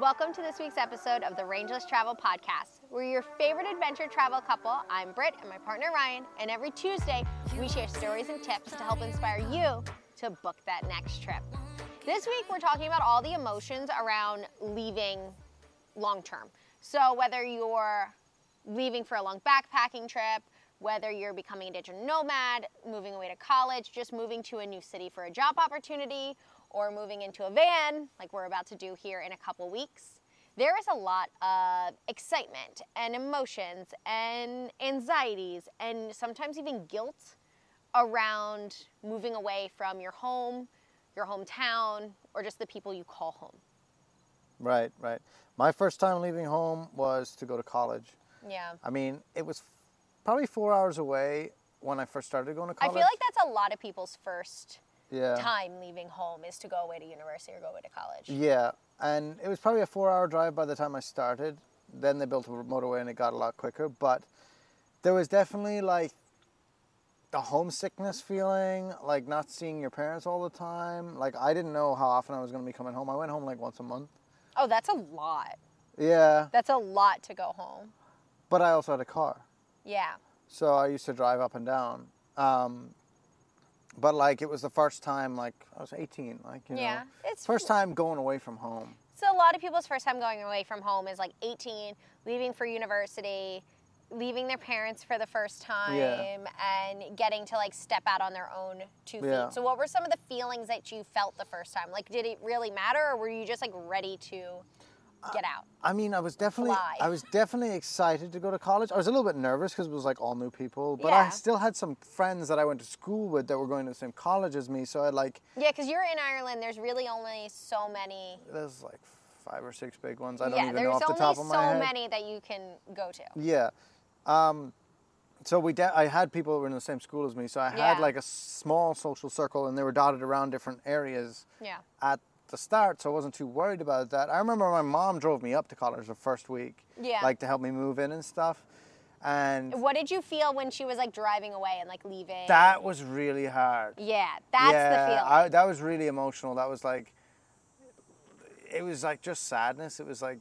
Welcome to this week's episode of the Rangeless Travel Podcast. We're your favorite adventure travel couple. I'm Britt and my partner Ryan, and every Tuesday we share stories and tips to help inspire you to book that next trip. This week we're talking about all the emotions around leaving long term. So, whether you're leaving for a long backpacking trip, whether you're becoming a digital nomad, moving away to college, just moving to a new city for a job opportunity, or moving into a van, like we're about to do here in a couple weeks, there is a lot of excitement and emotions and anxieties and sometimes even guilt around moving away from your home, your hometown, or just the people you call home. Right, right. My first time leaving home was to go to college. Yeah. I mean, it was probably four hours away when I first started going to college. I feel like that's a lot of people's first yeah. time leaving home is to go away to university or go away to college. Yeah, and it was probably a four-hour drive by the time I started. Then they built a motorway and it got a lot quicker. But there was definitely like the homesickness feeling, like not seeing your parents all the time. Like I didn't know how often I was going to be coming home. I went home like once a month. Oh, that's a lot. Yeah, That's a lot to go home. but I also had a car. Yeah. So I used to drive up and down. Um, but like it was the first time, like I was 18, like you Yeah, know, it's- first time going away from home. So a lot of people's first time going away from home is like 18, leaving for university, leaving their parents for the first time, Yeah. and getting to like step out on their own two Yeah. feet. So what were some of the feelings that you felt the first time? Like, did it really matter, or were you just like ready to get out? I mean, I was definitely, Fly. I was definitely excited to go to college. I was a little bit nervous because it was like all new people, but I still had some friends that I went to school with that were going to the same college as me. So I like, Yeah, because you're in Ireland. There's really only so many. there's like five or six big ones. I don't yeah, even there's know off the only top of my so head. many that you can go to. Yeah. Um, so we, de- I had people who were in the same school as me. So I Yeah. had like a small social circle, and they were dotted around different areas. Yeah. at the start, so I wasn't too worried about that. I remember my mom drove me up to college the first week, Yeah. like to help me move in and stuff, and What did you feel when she was like driving away and like leaving? that was really hard. Yeah, that's yeah, the feeling. I, that was really emotional. That was like, it was like just sadness. It was like,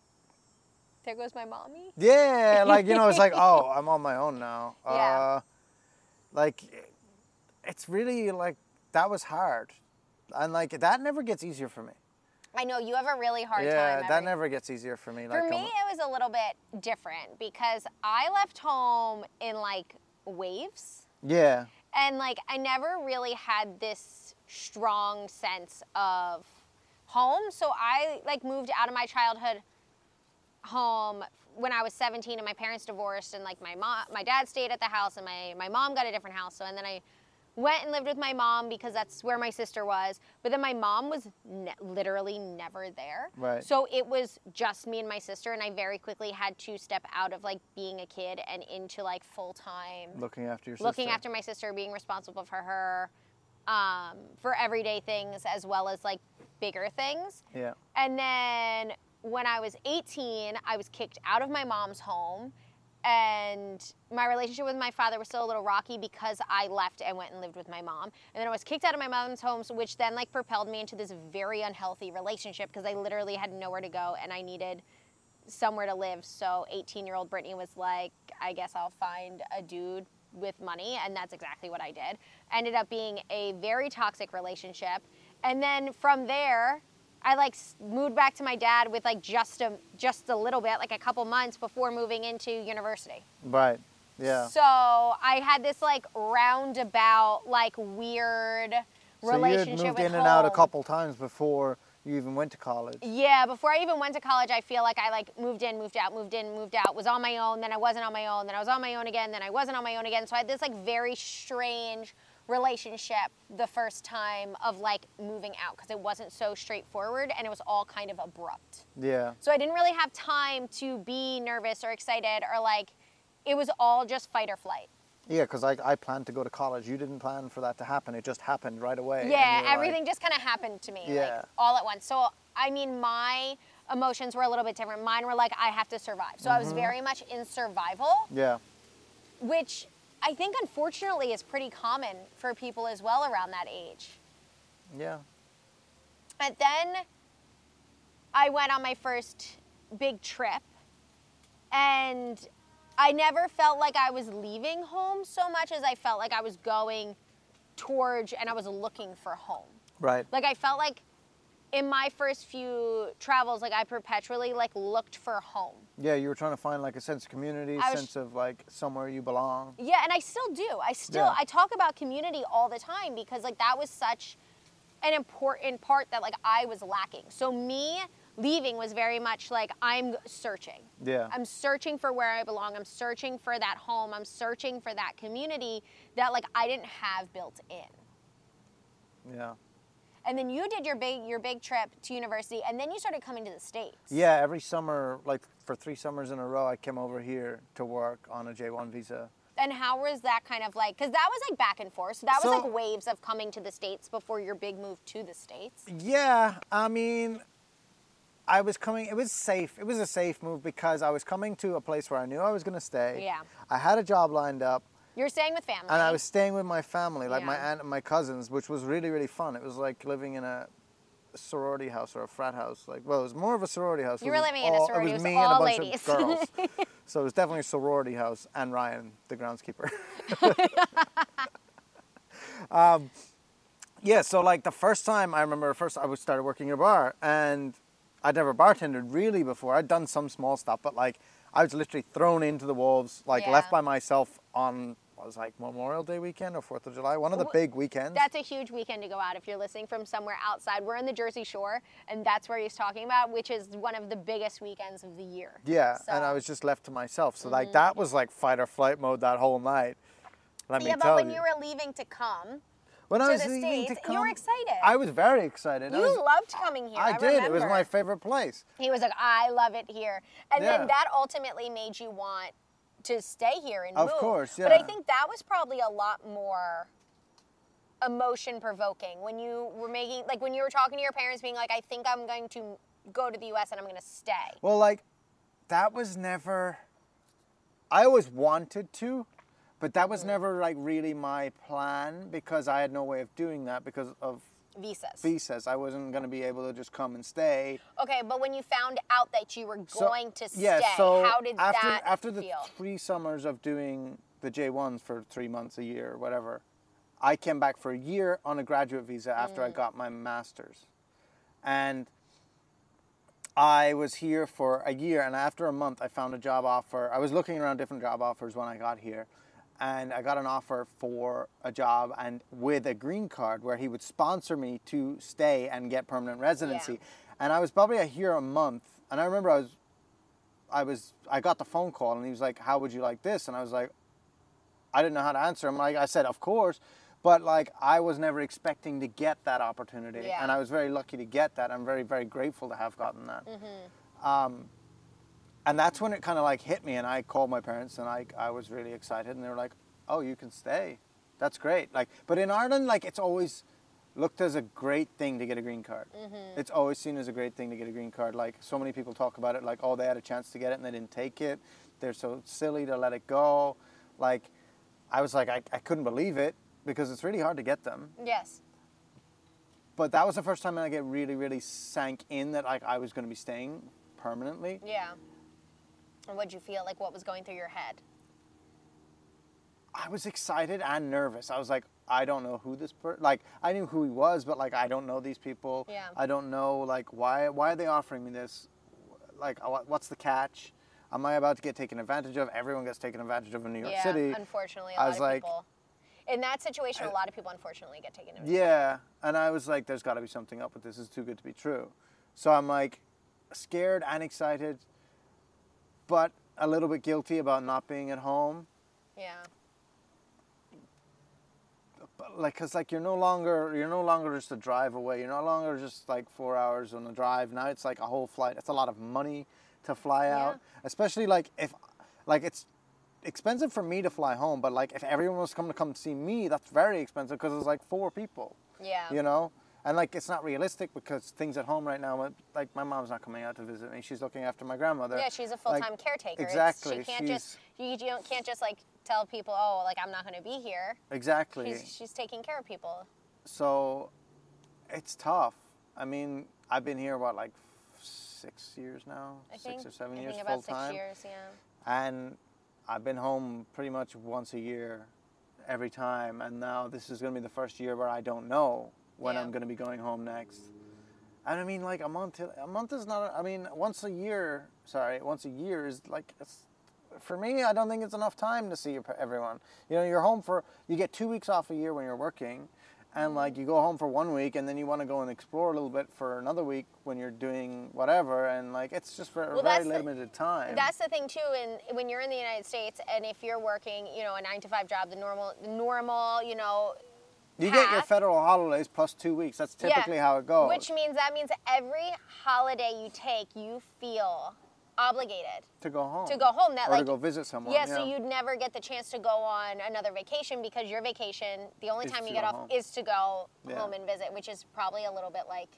there goes my mommy. yeah, like you know, it's like, oh, I'm on my own now. Yeah. Uh, like, it's really like that was hard, and like that never gets easier for me. I know you have a really hard yeah, time. Yeah, that never gets easier for me. For like, me, I'm- it was a little bit different because I left home in like waves, yeah. and like I never really had this strong sense of home. So I like moved out of my childhood home when I was 17 and my parents divorced and like my mom my dad stayed at the house and my my mom got a different house so and then I went and lived with my mom because that's where my sister was but then my mom was ne- literally never there Right. so it was just me and my sister and I very quickly had to step out of like being a kid and into like full time Looking after your looking after my sister, being responsible for her, um, for everyday things as well as like bigger things. Yeah. And then when I was 18, I was kicked out of my mom's home. And my relationship with my father was still a little rocky because I left and went and lived with my mom. And then I was kicked out of my mom's home, which then like propelled me into this very unhealthy relationship because I literally had nowhere to go and I needed somewhere to live. So 18 year old Brittany was like, I guess I'll find a dude with money. And that's exactly what I did. Ended up being a very toxic relationship. And then from there, I like moved back to my dad with like just a just a little bit, like a couple months before moving into university. Right. Yeah. So I had this like roundabout, like weird So you had moved in and out a couple times before you even went to college. Yeah, before I even went to college, I feel like I like moved in, moved out, moved in, moved out, was on my own, then I wasn't on my own, then I was on my own again, then I wasn't on my own again. So I had this like very strange relationship the first time of like moving out because it wasn't so straightforward and it was all kind of abrupt. Yeah. So I didn't really have time to be nervous or excited or like it was all just fight or flight. Yeah, because I, I planned to go to college. You didn't plan for that to happen. It just happened right away. Yeah, were like- everything just kind of happened to me, Yeah. like all at once. So I mean, my emotions were a little bit different. Mine were like, I have to survive. So I Mm-hmm. was very much in survival, yeah. which I think unfortunately is pretty common for people as well around that age. Yeah. But then I went on my first big trip and I never felt like I was leaving home so much as I felt like I was going towards and I was looking for home. Right. Like I felt like in my first few travels, like I perpetually like looked for home. Yeah, you were trying to find like a sense of community, was- sense of like somewhere you belong. Yeah, and I still do. I still Yeah. I talk about community all the time because like that was such an important part that like I was lacking. So me leaving was very much like I'm searching. Yeah. I'm searching for where I belong. I'm searching for that home. I'm searching for that community that like I didn't have built in. Yeah. And then you did your big your big trip to university and then you started coming to the states. Yeah, every summer, like for three summers in a row, I came over here to work on a J1 visa. And how was that kind of like cuz that was like back and forth. So that was like waves of coming to the states before your big move to the states. Yeah, I mean, I was coming, it was safe. It was a safe move because I was coming to a place where I knew I was going to stay. Yeah. I had a job lined up You're staying with family. and I was staying with my family, like my aunt and my cousins, which was really, really fun. It was like living in a sorority house or a frat house. Like, well, it was more of a sorority house. You were was living in a sorority, It it was was me and a all bunch ladies. of girls. so it was definitely a sorority house and Ryan, the groundskeeper. um, yeah, so like the first time I remember, first I was started working in a bar and I'd never bartended really before. I'd done some small stuff, but like I was literally thrown into the wolves, like Yeah. left by myself on was like Memorial Day weekend or Fourth of July, one of the big weekends. That's a huge weekend to go out if you're listening from somewhere outside. We're in the Jersey Shore, and that's where he's talking about, which is one of the biggest weekends of the year. Yeah, and So- Mm-hmm. I was just left to myself. So like that was like fight or flight mode that whole night. Let me tell you. yeah, but when you. were leaving to come, when I was the leaving to States, you were excited. I was very excited. You was- loved coming here. I, I, did. It was my favorite place. He was like, I love it here. And Yeah. then that ultimately made you want to stay here and Of move. course, But I think that was probably a lot more emotion provoking when you were making, like when you were talking to your parents, being like, I think I'm going to go to the US and I'm going to stay. Well, like that was never. I always wanted to, but that was mm-hmm. never like really my plan because I had no way of doing that because of Visas. visas. I wasn't going to be able to just come and stay. Okay, but when you found out that you were So- going to stay, yeah, so how did after that after the feel? three summers of doing the J ones for three months a year, whatever, I came back for a year on a graduate visa after Mm. I got my master's, and I was here for a year. And after a month, I found a job offer. I was looking around different job offers when I got here, and I got an offer for a job and with a green card where he would sponsor me to stay and get permanent residency. And I was probably here a month, and I remember I was I was I got the phone call and he was like, "How would you like this?" And I was like, I didn't know how to answer him. Like I said, of course, but like I was never expecting to get that opportunity, Yeah. and I was very lucky to get that. I'm very very grateful to have gotten that. Um, and that's when it kind of like hit me, and I called my parents, and I I was really excited, and they were like, "Oh, you can stay. That's great." Like, but in Ireland, like it's always looked as a great thing to get a green card. Mm-hmm. It's always seen as a great thing to get a green card. Like so many people talk about it, like oh they had a chance to get it and they didn't take it. They're so silly to let it go. Like I was like I, I couldn't believe it because it's really hard to get them. Yes. But that was the first time I get really really sank in that like I was going to be staying permanently. Yeah. And what'd you feel like? What was going through your head? I was excited and nervous. I was like, I don't know who this person. like I knew who he was, but like I don't know these people. Yeah. I don't know like why why are they offering me this? Like what's the catch? Am I about to get taken advantage of? Everyone gets taken advantage of in New York yeah, City. unfortunately, a I lot was of like- people. In that situation, a lot of people unfortunately get taken advantage. Yeah, and I was like, there's got to be something up with this. It's too good to be true. So I'm like scared and excited, but a little bit guilty about not being at home. Yeah. But, like because like you're no longer you're no longer just a drive away you're no longer just like four hours on the drive now it's like a whole flight it's a lot of money to fly Yeah. out especially like if like it's expensive for me to fly home but like if everyone was coming to come see me that's very expensive because it's like four people Yeah. you know and like it's not realistic because things at home right now uh, like my mom's not coming out to visit me she's looking after my grandmother Yeah, she's a full time caretaker. It's- exactly she can't just you, you don't can't just like tell people, oh, like I'm not going to be here. exactly She's she's taking care of people. so it's tough. I mean, I've been here what like six years now, I six think. or seven I years think full about six time. years, yeah. And I've been home pretty much once a year, every time. And now this is going to be the first year where I don't know when Yeah. I'm going to be going home next. And I mean, like a month. A month is not. I mean, once a year. Sorry, once a year is like. It's, for me, I don't think it's enough time to see everyone. You know, you're home for. You get two weeks off a year when you're working, and like you go home for one week, and then you want to go and explore a little bit for another week when you're doing whatever, and like it's just for Well, a very that's the- limited time. That's the thing too, and when you're in the United States, and if you're working, you know, a nine to five job, the normal, the normal, you know, You get your federal holidays plus two weeks. That's Yeah. typically how it goes. which means that means every holiday you take, you feel obligated to go home. to go home. That or like to go visit someone. Yeah, so you'd never get the chance to go on another vacation because your vacation, the only Is time you get off home. is to go Yeah. home and visit, which is probably a little bit like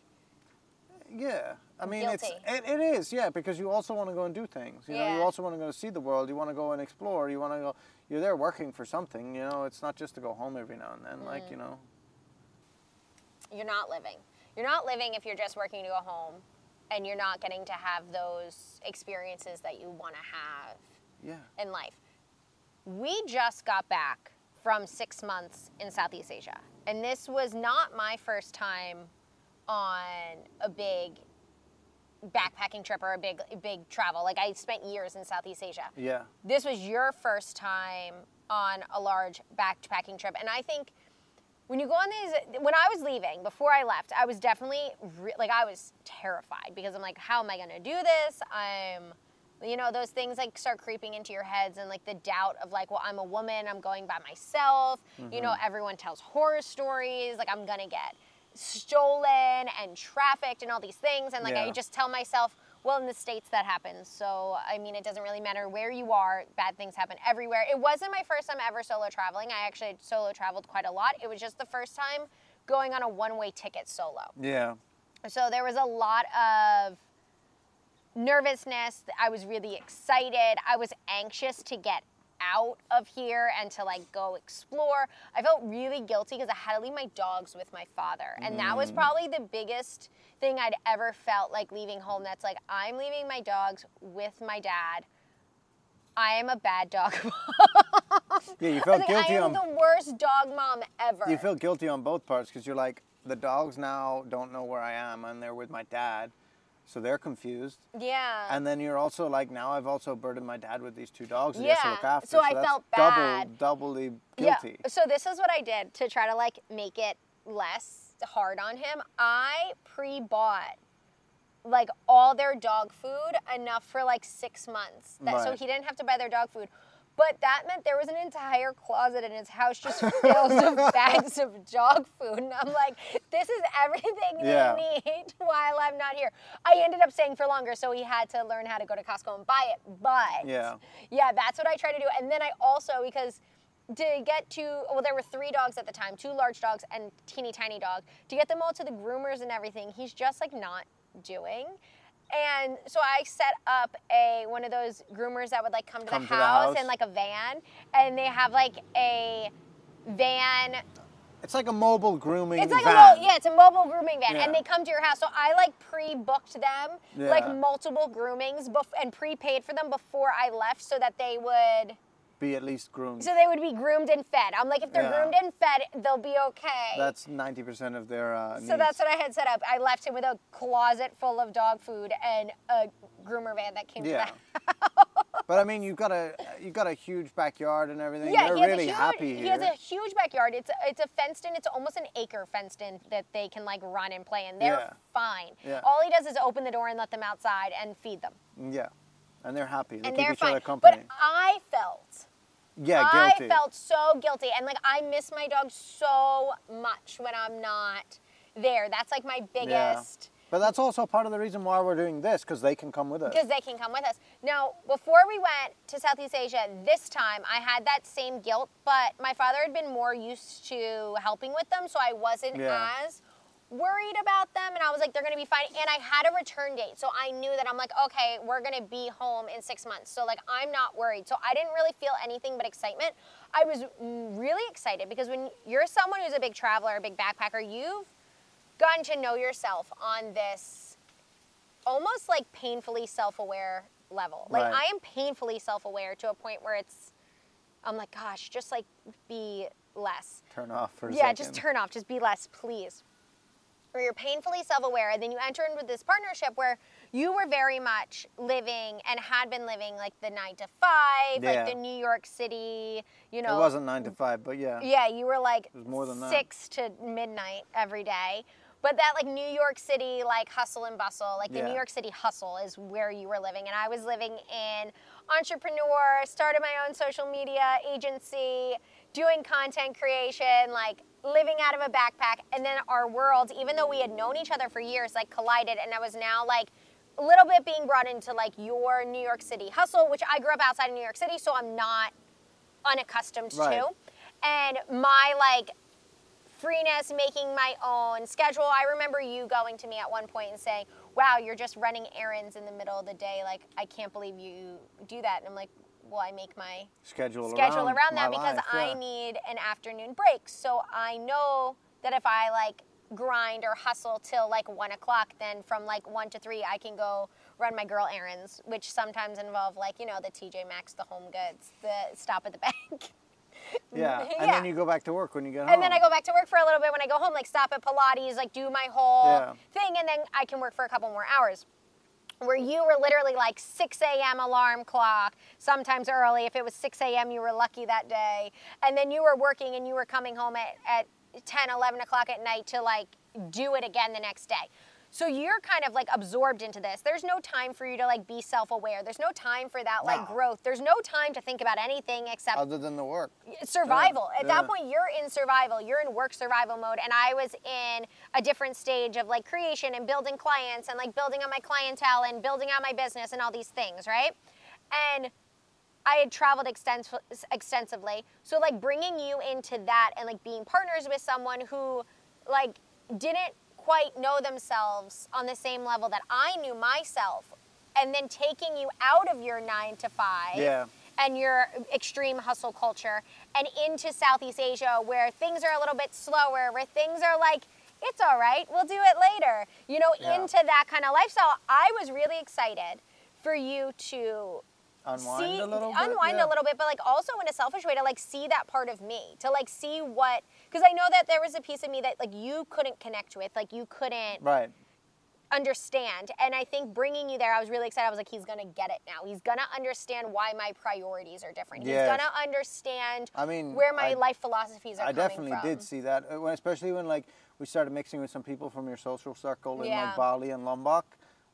Yeah, I mean it's it, it is yeah because you also want to go and do things. You know, you also want to go see the world. You want to go and explore. You want to go. You're there working for something. You know, it's not just to go home every now and then. Like Mm. you know, you're not living. You're not living if you're just working to go home and you're not getting to have those experiences that you want to have yeah. in life. We just got back from six months in Southeast Asia, and this was not my first time on a big backpacking trip or a big big travel. Like I spent years in Southeast Asia. Yeah. This was your first time on a large backpacking trip, and I think when you go on these, when I was leaving before I left, I was definitely re- like I was terrified because I'm like, how am I going to do this? I'm, you know, those things like start creeping into your heads and like the doubt of like, well, I'm a woman, I'm going by myself. You know, mm-hmm. everyone tells horror stories. Like I'm gonna get stolen and trafficked and all these things, and like I just tell myself. Well, in the States that happens. So, I mean, it doesn't really matter where you are, bad things happen everywhere. It wasn't my first time ever solo traveling. I actually solo traveled quite a lot. It was just the first time going on a one way ticket solo. Yeah. So, there was a lot of nervousness. I was really excited. I was anxious to get out of here and to like go explore. I felt really guilty because I had to leave my dogs with my father. And that was mm. probably the biggest thing I'd ever felt like leaving home. That's like, I'm leaving my dogs with my dad. I am a bad dog mom. Yeah. You felt guilty I am on. the worst dog mom ever. You feel guilty on both parts because you're like the dogs now don't know where I am and they're with my dad, so they're confused. yeah. And then you're also like now I've also burdened my dad with these two dogs that he has to look after. so I that's felt double bad. doubly guilty. Yeah. So this is what I did to try to like make it less hard on him. I pre-bought like all their dog food enough for like six months, that, so he didn't have to buy their dog food. But that meant there was an entire closet in his house just filled of bags of dog food, and I'm like, this is everything Yeah. they need while I'm not here. I ended up staying for longer, so he had to learn how to go to Costco and buy it. But Yeah. yeah, that's what I try to do. And then I also because to get to well, there were three dogs at the time, two large dogs and teeny tiny dog. To get them all to the groomers and everything, he's just like not doing. And so I set up a one of those groomers that would like come to, Come the, to the house house. in like a van, and they have like a van It's like a mobile grooming it's like van. a yeah, it's a mobile grooming van, Yeah. and they come to your house. So I like pre-booked them, like multiple groomings, bef- and prepaid for them before I left, so that they would, Be at least groomed. so they would be groomed and fed. I'm like, if they're Yeah. groomed and fed, they'll be okay. That's ninety percent of their uh, so needs. that's what I had set up. I left him with a closet full of dog food and a groomer van that came Yeah. to the but I mean, you've got a you've got a huge backyard and everything. Yeah, They're he has really a huge, happy He has a huge backyard. It's it's a fenced in. It's almost an acre fenced in that they can like run and play in. They're Yeah. fine. Yeah. All he does is open the door and let them outside and feed them, yeah, and they're happy. They and keep they're each fine. other company. But I felt. Yeah, I felt so guilty, and like I miss my dog so much when I'm not there. That's like my biggest. yeah. But that's also part of the reason why we're doing this because they can come with us. because they can come with us. Now, before we went to Southeast Asia this time, I had that same guilt, but my father had been more used to helping with them, so I wasn't Yeah. as worried about them and I was like they're to be fine and I had a return date so I knew that I'm like okay we're to be home in 6 months so like I'm not worried so I didn't really feel anything but excitement I was really excited because when you're someone who's a big traveler a big backpacker you've gotten to know yourself on this almost like painfully self-aware level. Like Right. I am painfully self-aware to a point where it's I'm like, gosh, just like be less. Turn off for yeah, second. just turn off, just be less, please. Or you're painfully self-aware, and then you enter into this partnership where you were very much living and had been living like the nine to five, Yeah. like the New York City, you know. It wasn't nine to five, but yeah. Yeah, you were like more than that. six to midnight every day. But that like New York City like hustle and bustle, like the Yeah. New York City hustle is where you were living, and I was living in entrepreneur, started my own social media agency, doing content creation, like living out of a backpack, and then our worlds, even though we had known each other for years, like collided, and I was now like a little bit being brought into like your New York City hustle, which I grew up outside of New York City, so I'm not unaccustomed Right. to. And my like freeness, making my own schedule. I remember you going to me at one point and saying, "Wow, you're just running errands in the middle of the day. Like I can't believe you do that." And I'm like, "Well, I make my Schedule, schedule around, around, that because life, I need an afternoon break. So I know that if I like grind or hustle till like one o'clock, then from like one to three, I can go run my girl errands, which sometimes involve like you know the TJ Maxx, the Home Goods, the stop at the bank. Yeah. And Yeah. then you go back to work when you get home. And then I go back to work for a little bit when I go home, like stop at Pilates, like do my whole Yeah. thing, and then I can work for a couple more hours. Where you were literally like 6 a.m. alarm clock, sometimes early. If it was 6 a.m., you were lucky that day. And then you were working and you were coming home at, at 10, 11 o'clock at night to like do it again the next day. So you're kind of like absorbed into this. There's no time for you to like be self aware. There's no time for that like No. growth. There's no time to think about anything except Other than the work. survival. At that point, you're in survival. You're in work survival mode, and I was in a different stage of like creation and building clients and like building on my clientele and building out my business and all these things, right? And I had traveled extens- extensively, so like bringing you into that and like being partners with someone who like didn't quite know themselves on the same level that I knew myself, and then taking you out of your nine to five Yeah. and your extreme hustle culture and into Southeast Asia where things are a little bit slower, where things are like, it's all right, we'll do it later. You know, Yeah. into that kind of lifestyle. I was really excited for you to Unwind see a little bit. unwind yeah. a little bit, but like also in a selfish way to like see that part of me, to like see what because I know that there was a piece of me that like you couldn't connect with, like you couldn't Right. understand. And I think bringing you there, I was really excited. I was like, he's gonna get it now. He's gonna understand why my priorities are different. Yes. He's gonna understand I mean, where my I- life philosophies are I definitely from. did see that, especially when like we started mixing with some people from your social circle in Yeah. like Bali and Lombok.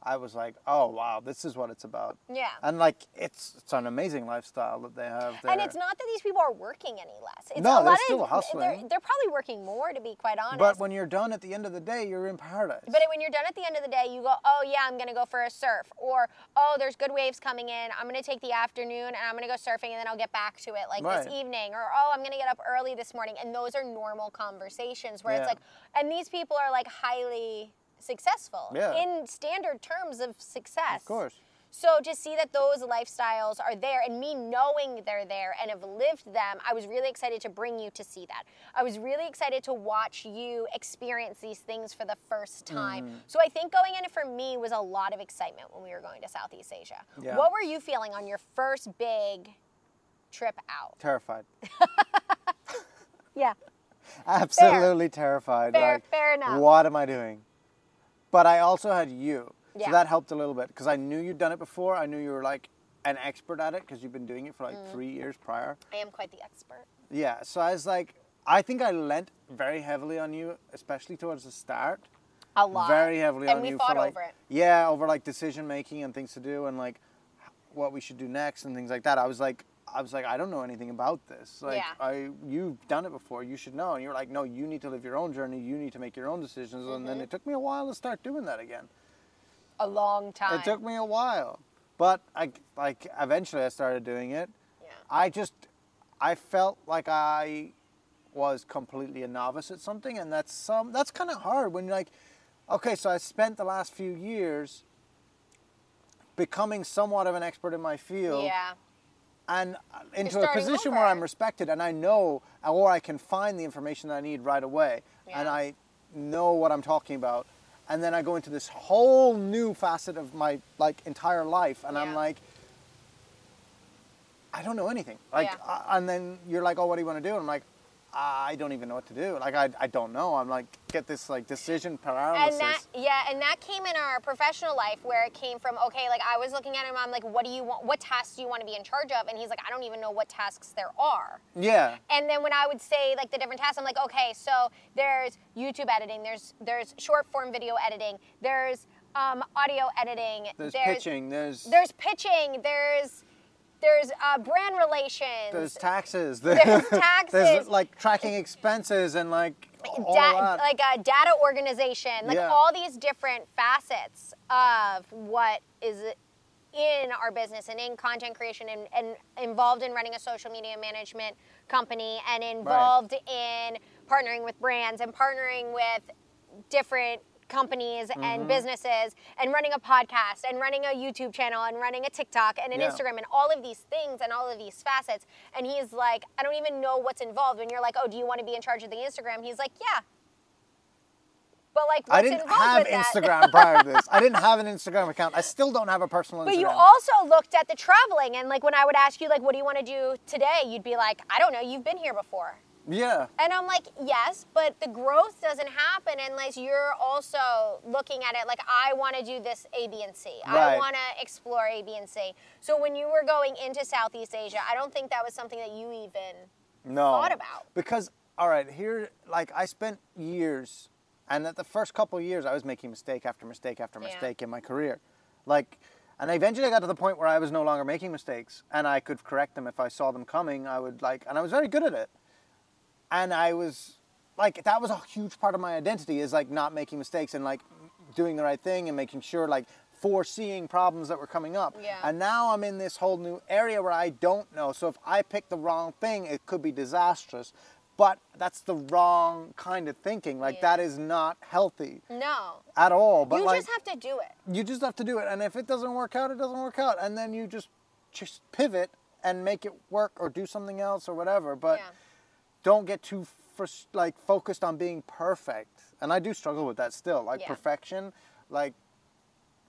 I was like, oh wow, this is what it's about. Yeah. And like, it's it's an amazing lifestyle that they have there. And it's not that these people are working any less. It's No, a they're lot still of, hustling. They're, they're probably working more, to be quite honest. But when you're done at the end of the day, you're in paradise. But when you're done at the end of the day, you go, oh yeah, I'm gonna go for a surf, or oh, there's good waves coming in. I'm gonna take the afternoon and I'm gonna go surfing, and then I'll get back to it like this evening, or oh, I'm gonna get up early this morning. And those are normal conversations where it's like, and these people are like highly successful Yeah. in standard terms of success. of course. So to see that those lifestyles are there and me knowing they're there and have lived them, I was really excited to bring you to see that. I was really excited to watch you experience these things for the first time. Mm. So I think going in it for me was a lot of excitement when we were going to Southeast Asia. Yeah. What were you feeling on your first big trip out? Terrified. Yeah. Absolutely terrified. Fair- like, fair enough. What am I doing? But I also had you. Yeah. So that helped a little bit because I knew you'd done it before. I knew you were like an expert at it because you've been doing it for like Mm. three years prior. I am quite the expert. Yeah. So I was like, I think I lent very heavily on you, especially towards the start. A lot. Very heavily and on you for like over it. yeah, over like decision making and things to do and like what we should do next and things like that. I was like, I was like, I don't know anything about this. Like, Yeah. I you've done it before. You should know. And you're like, no, you need to live your own journey. You need to make your own decisions. And Mm-hmm. then it took me a while to start doing that again. A long time. It took me a while, but I like eventually I started doing it. Yeah. I just I felt like I was completely a novice at something, and that's some that's kind of hard when you're like, okay, so I spent the last few years becoming somewhat of an expert in my field, Yeah. And into a position over. where I'm respected, and I know, or I can find the information that I need right away, and I know what I'm talking about. and then I go into this whole new facet of my like entire life, and I'm like, I don't know anything. Like, Yeah. uh, and then you're like, oh, what do you want to do? And I'm like, I don't even know what to do. Like, I, I don't know. I'm like, get this like decision paralysis. and that yeah and that came in our professional life where it came from okay like i was looking at him i'm like what do you want what tasks do you want to be in charge of and he's like i don't even know what tasks there are yeah, and then when i would say like the different tasks i'm like okay so there's youtube editing there's there's short form video editing there's um, audio editing there's, pitching. There's there's pitching there's there's uh, brand relations there's taxes. There's There's taxes. like tracking expenses and like all da- that. like a data organization, like Yeah. all these different facets of what is in our business and in content creation and, and involved in running a social media management company and involved in partnering with brands and partnering with different companies Mm-hmm. and businesses and running a podcast and running a YouTube channel and running a TikTok and an Yeah. Instagram and all of these things and all of these facets. And he's like, I don't even know what's involved. When you're like, oh, do you want to be in charge of the Instagram? He's like, yeah. But like, what's I didn't involved have with that? Instagram prior to this. I didn't have an Instagram account. I still don't have a personal Instagram. But you also looked at the traveling, and like when I would ask you, like, what do you want to do today? You'd be like, I don't know. You've been here before. Yeah. And I'm like, yes, but the growth doesn't happen unless you're also looking at it like, I want to do this A, B, and C. I Right. I want to explore A, B, and C. So when you were going into Southeast Asia, I don't think that was something that you even no. thought about. Because all right, here like I spent years and at the first couple of years I was making mistake after mistake after Yeah. mistake in my career. Like and eventually I got to the point where I was no longer making mistakes and I could correct them if I saw them coming. I would like and I was very good at it. And I was like that was a huge part of my identity is like not making mistakes and like doing the right thing and making sure like foreseeing problems that were coming up. Yeah. And now I'm in this whole new area where I don't know. So if I pick the wrong thing, it could be disastrous. But that's the wrong kind of thinking. Like Yeah. that is not healthy No. at all. But you like just have to do it. you just have to do it. And if it doesn't work out, it doesn't work out. And then you just just pivot and make it work or do something else or whatever. But Yeah. Don't get too frus- like focused on being perfect. And I do struggle with that still. Like Yeah. perfection, like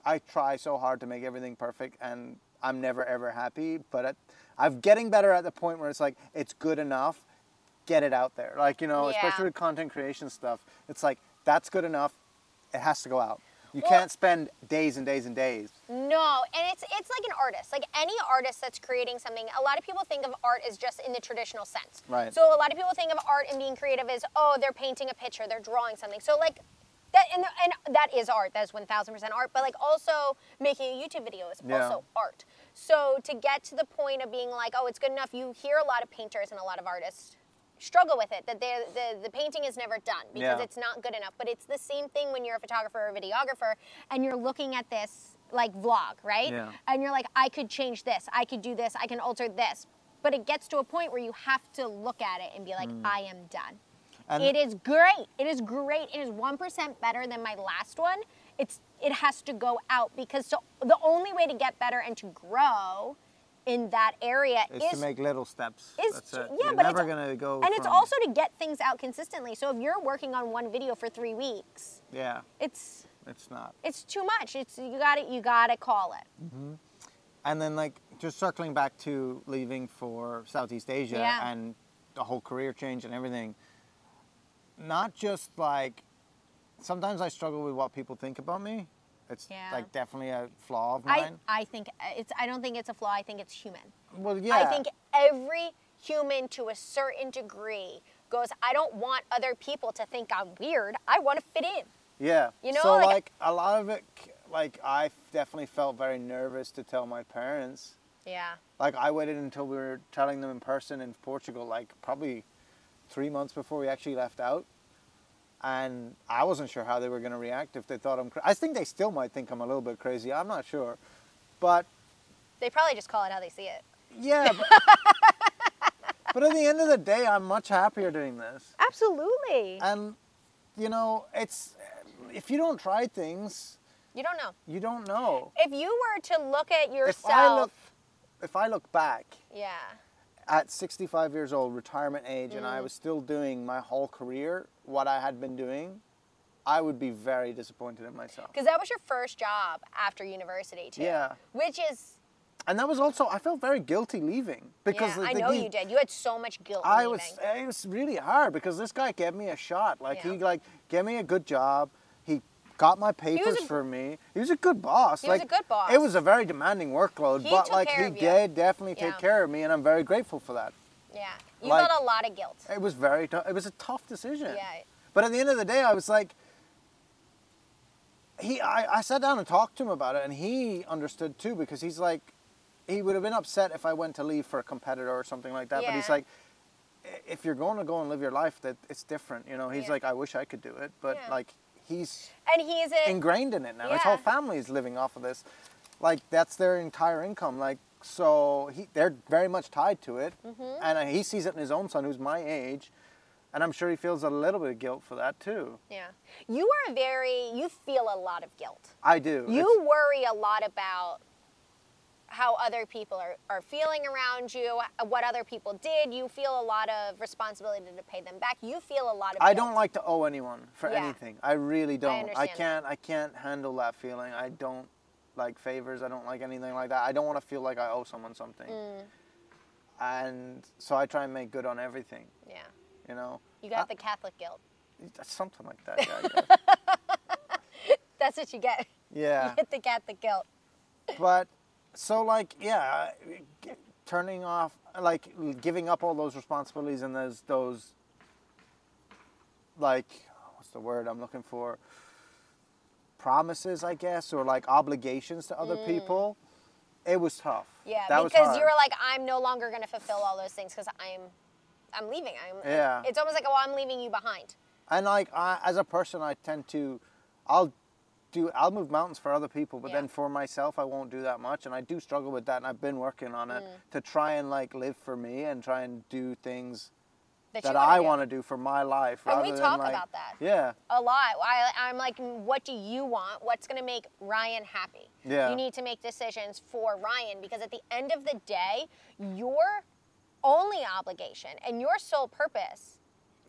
I try so hard to make everything perfect and I'm never ever happy, but it, I'm getting better at the point where it's like it's good enough. Get it out there. Like, you know, Yeah. especially with content creation stuff. It's like that's good enough. It has to go out. You Well- can't spend days and days and days. No, and it's it's like an artist. Like any artist that's creating something, a lot of people think of art as just in the traditional sense. Right. So a lot of people think of art and being creative as oh, they're painting a picture, they're drawing something. So like that and, and that is art. That is 1000% art, but like also making a YouTube video is Yeah. also art. So to get to the point of being like, oh, it's good enough, you hear a lot of painters and a lot of artists struggle with it that the the painting is never done because Yeah. it's not good enough. But it's the same thing when you're a photographer or a videographer and you're looking at this like vlog, right? Yeah. And you're like, I could change this, I could do this, I can alter this. But it gets to a point where you have to look at it and be like, mm. I am done. And it is great. It is great. It is one percent better than my last one. It's it has to go out because so the only way to get better and to grow in that area is is to make little steps. is That's it. yeah, You're but never it's, gonna go. and it's also to get things out consistently. So if you're working on one video for three weeks, yeah, it's it's not. it's too much. It's you got to you got to call it. Mm-hmm. And then like just circling back to leaving for Southeast Asia Yeah. and the whole career change and everything. Not just like sometimes I struggle with what people think about me. It's Yeah. like definitely a flaw of I mine. I think it's I don't think it's a flaw. I think it's human. well, yeah. I think every human to a certain degree goes. I don't want other people to think I'm weird. I want to fit in. Yeah. You know, so like- like, a lot of it, like I definitely felt very nervous to tell my parents. Yeah. Like I waited until we were telling them in person in Portugal, like probably three months before we actually left out, and I wasn't sure how they were going to react if they thought I'm. Cra- I think they still might think I'm a little bit crazy. I'm not sure, but They probably just call it how they see it. yeah. But, but at the end of the day, I'm much happier doing this, Absolutely. and you know, it's if you don't try things, you don't know. you don't know. If you were to look at yourself, If I look, if I look back yeah, at 65 years old, retirement age, and Mm. I was still doing my whole career, what I had been doing, I would be very disappointed in myself. Because that was your first job after university, too. Yeah. Which is, And that was also I felt very guilty leaving because yeah, the- I know he- you did. You had so much guilt. I leaving. was it was really hard because this guy gave me a shot. Like Yeah. he like gave me a good job. Got my papers a- for me. He was a good boss. He was a good boss. It was a very demanding workload, He but like he did definitely take care of me and I'm very grateful for that. Yeah. You like- felt a lot of guilt. It was very tou- it was a tough decision. Yeah. But at the end of the day I was like he I, I sat down and talked to him about it and he understood too because he's like he would have been upset if I went to leave for a competitor or something like that. But he's like if you're going to go and live your life that it's different, you know. He's Yeah. like I wish I could do it, but Yeah. like he's And he's a. ingrained in it now. His whole family is living off of this. Like that's their entire income. Like so, he they're very much tied to it, Mm-hmm. and uh, he sees it in his own son, who's my age, and I'm sure he feels a little bit of guilt for that too. yeah. You are very. You feel a lot of guilt. I do. You It's- worry a lot about how other people are, are feeling around you, what other people did. You feel a lot of responsibility to pay them back. You feel a lot of I don't like to owe anyone for Yeah. anything. I really don't. I, that. can't. I can't handle that feeling. I don't like favors. I don't like anything like that. I don't want to feel like I owe someone something. Mm. And so I try and make good on everything. Yeah. You know, You got Uh, the Catholic guilt. something like that. Yeah. I. That's what you get. yeah. You get the Catholic guilt. but so like yeah turning off like giving up all those responsibilities and those those like what's the word i'm looking for promises i guess or like obligations to other people it was tough Mm. Yeah, that because you were like, I'm no longer going to fulfill all those things because I'm, I'm leaving. I'm. Yeah. It's almost like, oh, I'm leaving you behind. and like I, as a person i tend to i'll do i'll move mountains for other people but Yeah. then for myself i won't do that much and i do struggle with that and i've been working on Mm. it to try and like live for me and try and do things That, that I want to do for my life. And we talk than like, about that. Yeah, a lot. I, I'm like, what do you want? What's going to make Ryan happy? Yeah. You need to make decisions for Ryan because at the end of the day, your only obligation and your sole purpose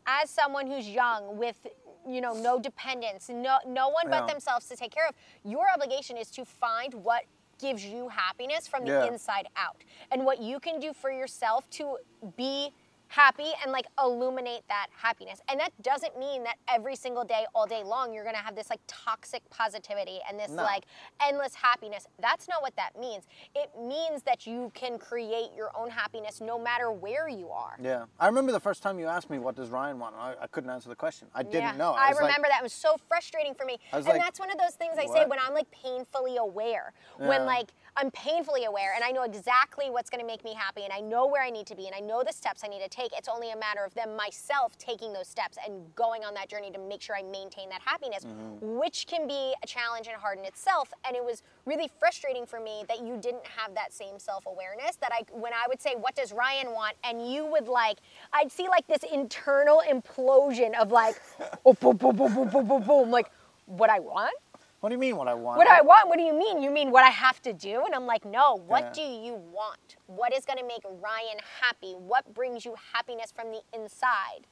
as someone who's young with you know no dependents no no one but Yeah. themselves to take care of your obligation is to find what gives you happiness from the Yeah. inside out and what you can do for yourself to be happy and like illuminate that happiness. And that doesn't mean that every single day, all day long, you're gonna have this like toxic positivity and this No. like endless happiness. That's not what that means. It means that you can create your own happiness no matter where you are. yeah. I remember the first time you asked me what does Ryan want. I, I couldn't answer the question. I didn't Yeah. know. I, like- remember that. It was so frustrating for me. I was and like, that's one of those things I say when I'm like painfully aware. Yeah. When like I'm painfully aware and I know exactly what's going to make me happy and I know where I need to be and I know the steps I need to take. It's only a matter of them myself taking those steps and going on that journey to make sure I maintain that happiness, Mm-hmm. which can be a challenge and hard in itself. And it was really frustrating for me that you didn't have that same self-awareness that I when I would say what does Ryan want and you would like I'd see like this internal implosion of like oh boom boom boom boom boom boom boom like what I want? What do you mean what I want? What do I want? What do you mean? You mean what I have to do? And I'm like, no, what Yeah. do you want? What is going to make Ryan happy? What brings you happiness from the inside?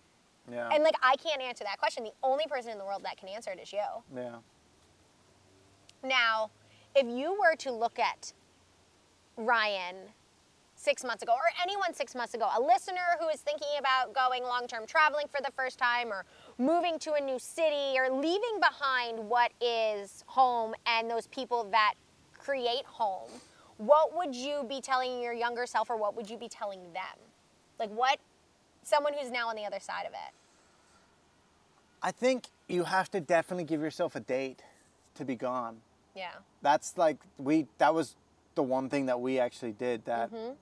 Yeah. And like, I can't answer that question. The only person in the world that can answer it is you. yeah. Now, if you were to look at Ryan six months ago, or anyone six months ago, a listener who is thinking about going long term traveling for the first time, or moving to a new city, or leaving behind what is home and those people that create home, what would you be telling your younger self, or what would you be telling them? Like, what, someone who's now on the other side of it? I think you have to definitely give yourself a date to be gone. Yeah. That's like we. That was the one thing that we actually did. That Mm-hmm.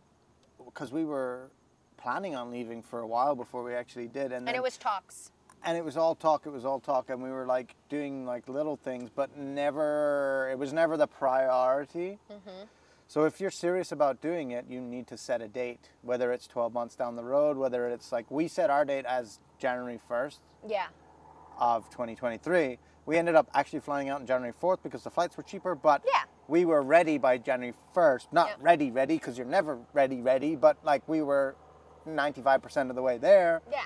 because we were planning on leaving for a while before we actually did, and And then, it was talks. And it was all talk. It was all talk, and we were like doing like little things, but never. It was never the priority. Mm-hmm. So if you're serious about doing it, you need to set a date. Whether it's 12 months down the road, whether it's like we set our date as January 1st Yeah. of 2023. We ended up actually flying out on January 4th because the flights were cheaper, but Yeah. we were ready by January 1st. Not Yep. ready, ready, because you're never ready, ready, but like we were 95% of the way there. Yeah.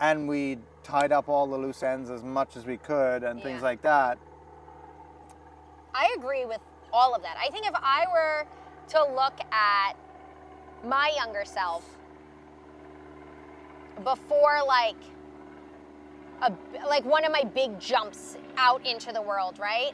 And we tied up all the loose ends as much as we could and things like that. I agree with all of that. I think if I were to look at my younger self before like a like one of my big jumps out into the world, right?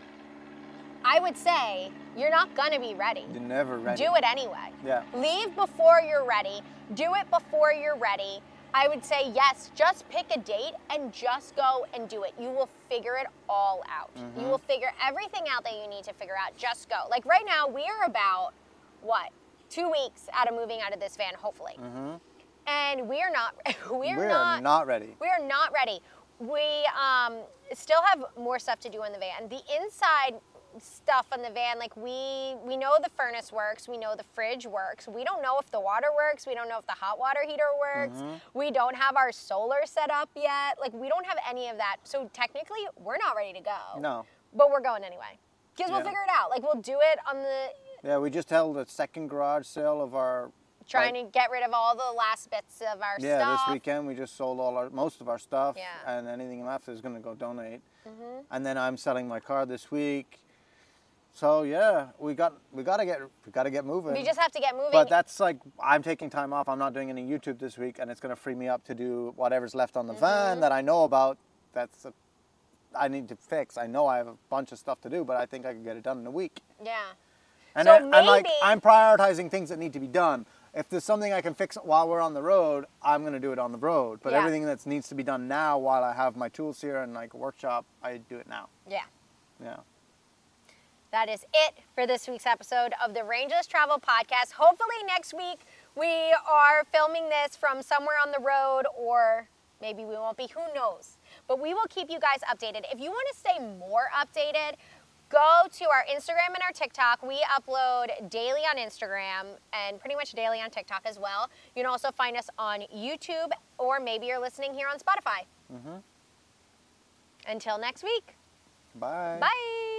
I would say you're not to be ready. You're never ready. Do it anyway. Yeah. Leave before you're ready. Do it before you're ready. I would say yes, just pick a date and just go and do it. You will figure it all out. Mm-hmm. You will figure everything out that you need to figure out. Just go. Like right now, we are about what? Two weeks out of moving out of this van, hopefully. And we are not we are Mm-hmm. We're not, not ready. we are not ready. We um, still have more stuff to do in the van. The inside stuff on the van, like we we know the furnace works, we know the fridge works. We don't know if the water works. We don't know if the hot water heater works. We don't have our solar set up yet. Like we don't have any of that. So technically, we're not ready to go. No. But we're going anyway. Because we'll figure it out. Like we'll do it on the Yeah, we just held a second garage sale of our. trying like- to get rid of all the last bits of our Yeah, stuff. Yeah, this weekend we just sold all our most of our stuff, Yeah. Mm-hmm. and anything left is going to go donate. Mhm. And then I'm selling my car this week. So yeah, we got we got to get we got to get moving. We just have to get moving. But that's like I'm taking time off. I'm not doing any YouTube this week, and it's going to free me up to do whatever's left on the Mm-hmm. van that I know about. That's a, I need to fix. I know I have a bunch of stuff to do, but I think I can get it done in a week. yeah. And, So I, and like I'm prioritizing things that need to be done. If there's something I can fix while we're on the road, I'm going to do it on the road. But Yeah. everything that needs to be done now, while I have my tools here and like a workshop, I do it now. Yeah. Yeah. That is it for this week's episode of the Rangeless Travel Podcast. Hopefully, next week we are filming this from somewhere on the road, or maybe we won't be. Who knows? But we will keep you guys updated. If you want to stay more updated, go to our Instagram and our TikTok. We upload daily on Instagram and pretty much daily on TikTok as well. You can also find us on YouTube, or maybe you're listening here on Spotify. Mm-hmm. Until next week, Bye. bye.